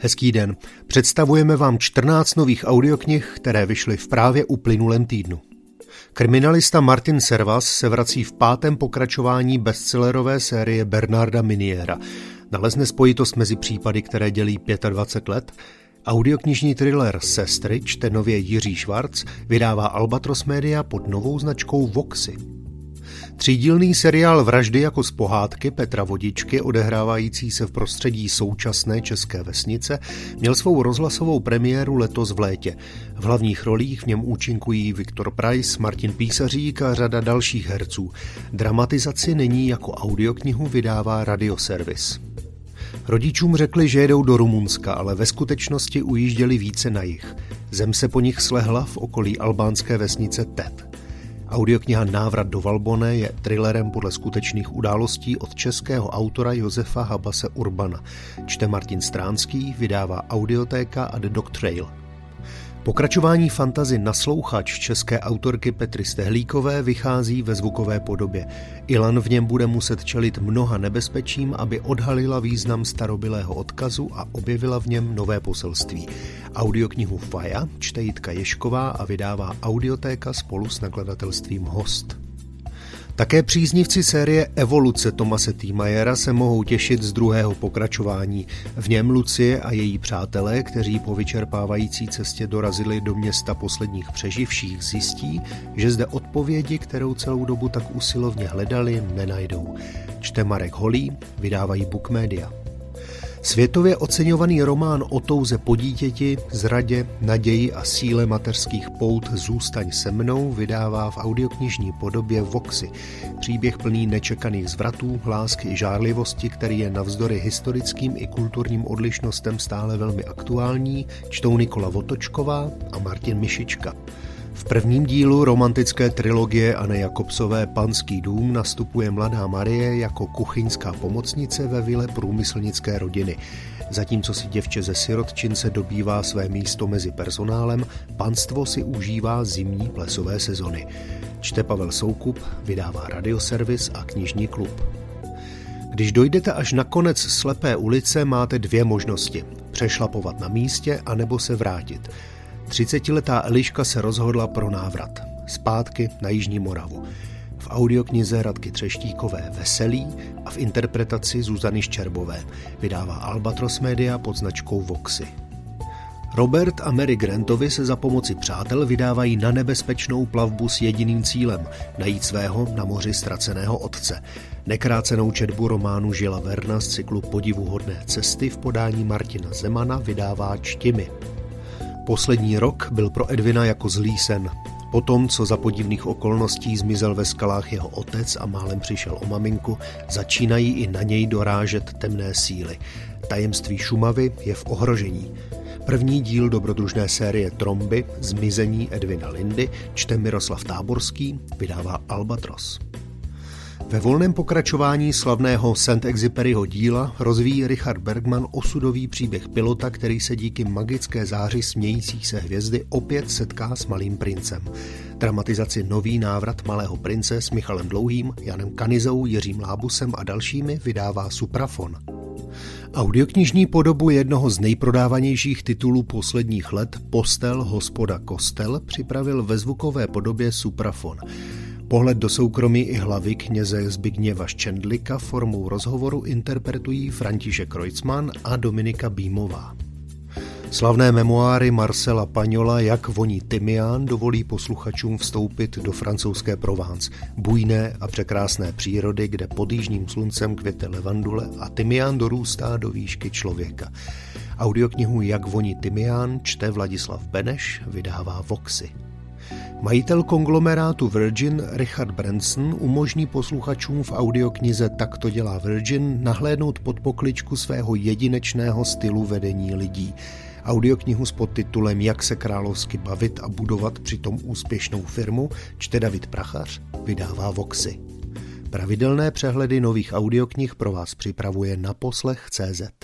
Hezký den. Představujeme vám 14 nových audioknih, které vyšly v právě uplynulém týdnu. Kriminalista Martin Servas se vrací v pátém pokračování bestsellerové série Bernarda Miniera. Nalezne spojitost mezi případy, které dělí 25 let. Audioknižní thriller Sestry čte nově Jiří Švarc, vydává Albatros Media pod novou značkou Voxy. Třídílný seriál Vraždy jako z pohádky Petra Vodičky, odehrávající se v prostředí současné české vesnice, měl svou rozhlasovou premiéru letos v létě. V hlavních rolích v něm účinkují Viktor Price, Martin Písařík a řada dalších herců. Dramatizaci není jako audioknihu vydává radioservis. Rodičům řekli, že jedou do Rumunska, ale ve skutečnosti ujížděli více na jich. Zem se po nich slehla v okolí albánské vesnice Tet. Audiokniha Návrat do Valbone je thrillerem podle skutečných událostí od českého autora Josefa Habase Urbana. Čte Martin Stránský, vydává Audiotéka a The Dog Trail. Pokračování fantazy Naslouchač české autorky Petry Stehlíkové vychází ve zvukové podobě. Ilan v něm bude muset čelit mnoha nebezpečím, aby odhalila význam starobilého odkazu a objevila v něm nové poselství. Audioknihu Faja čte Jitka Ješková a vydává audiotéka spolu s nakladatelstvím Host. Také příznivci série Evoluce Tomase Týmajera se mohou těšit z druhého pokračování. V něm Lucie a její přátelé, kteří po vyčerpávající cestě dorazili do města posledních přeživších, zjistí, že zde odpovědi, kterou celou dobu tak usilovně hledali, nenajdou. Čte Marek Holý, vydávají Book Media. Světově oceňovaný román o touze po dítěti, zradě, naději a síle mateřských pout Zůstaň se mnou vydává v audioknižní podobě Voxy. Příběh plný nečekaných zvratů, lásky i žárlivosti, který je navzdory historickým i kulturním odlišnostem stále velmi aktuální, čtou Nikola Votočková a Martin Mišička. V prvním dílu romantické trilogie Anne Jakobsové Panský dům nastupuje mladá Marie jako kuchyňská pomocnice ve vile průmyslnické rodiny. Zatímco si děvče ze sirotčince dobývá své místo mezi personálem, panstvo si užívá zimní plesové sezony. Čte Pavel Soukup, vydává radioservis a knižní klub. Když dojdete až na konec slepé ulice, máte dvě možnosti. Přešlapovat na místě, anebo se vrátit. Třicetiletá Eliška se rozhodla pro návrat. Zpátky na Jižní Moravu. V audioknize Radky Třeštíkové Veselý a v interpretaci Zuzany Ščerbové vydává Albatros Media pod značkou Voxy. Robert a Mary Grantovi se za pomoci přátel vydávají na nebezpečnou plavbu s jediným cílem – najít svého na moři ztraceného otce. Nekrácenou četbu románu Žila Verna z cyklu Podivuhodné cesty v podání Martina Zemana vydává Čtimi. Poslední rok byl pro Edvina jako zlý sen. Po tom, co za podivných okolností zmizel ve skalách jeho otec a málem přišel o maminku, začínají i na něj dorážet temné síly. Tajemství Šumavy je v ohrožení. První díl dobrodružné série Tromby, Zmizení Edvina Lindy, čte Miroslav Táborský, vydává Albatros. Ve volném pokračování slavného Saint-Exupéryho díla rozvíjí Richard Bergman osudový příběh pilota, který se díky magické záři smějících se hvězdy opět setká s malým princem. Dramatizaci Nový návrat malého prince s Michalem Dlouhým, Janem Kanizou, Jiřím Lábusem a dalšími vydává Suprafon. Audioknižní podobu jednoho z nejprodávanějších titulů posledních let Postel, hospoda, kostel připravil ve zvukové podobě Suprafon. Pohled do soukromí i hlavy kněze Zbigněva Ščendlika formou rozhovoru interpretují František Kreutzmann a Dominika Bímová. Slavné memoáry Marcela Paňola Jak voní tymián dovolí posluchačům vstoupit do francouzské Provence, bujné a překrásné přírody, kde pod jižním sluncem květe levandule a tymián dorůstá do výšky člověka. Audioknihu Jak voní tymián čte Vladislav Beneš, vydává Voxy. Majitel konglomerátu Virgin Richard Branson umožní posluchačům v audioknize Tak to dělá Virgin nahlédnout pod pokličku svého jedinečného stylu vedení lidí. Audioknihu s podtitulem Jak se královsky bavit a budovat přitom úspěšnou firmu čte David Prachař, vydává Voxy. Pravidelné přehledy nových audioknih pro vás připravuje na poslech CZ.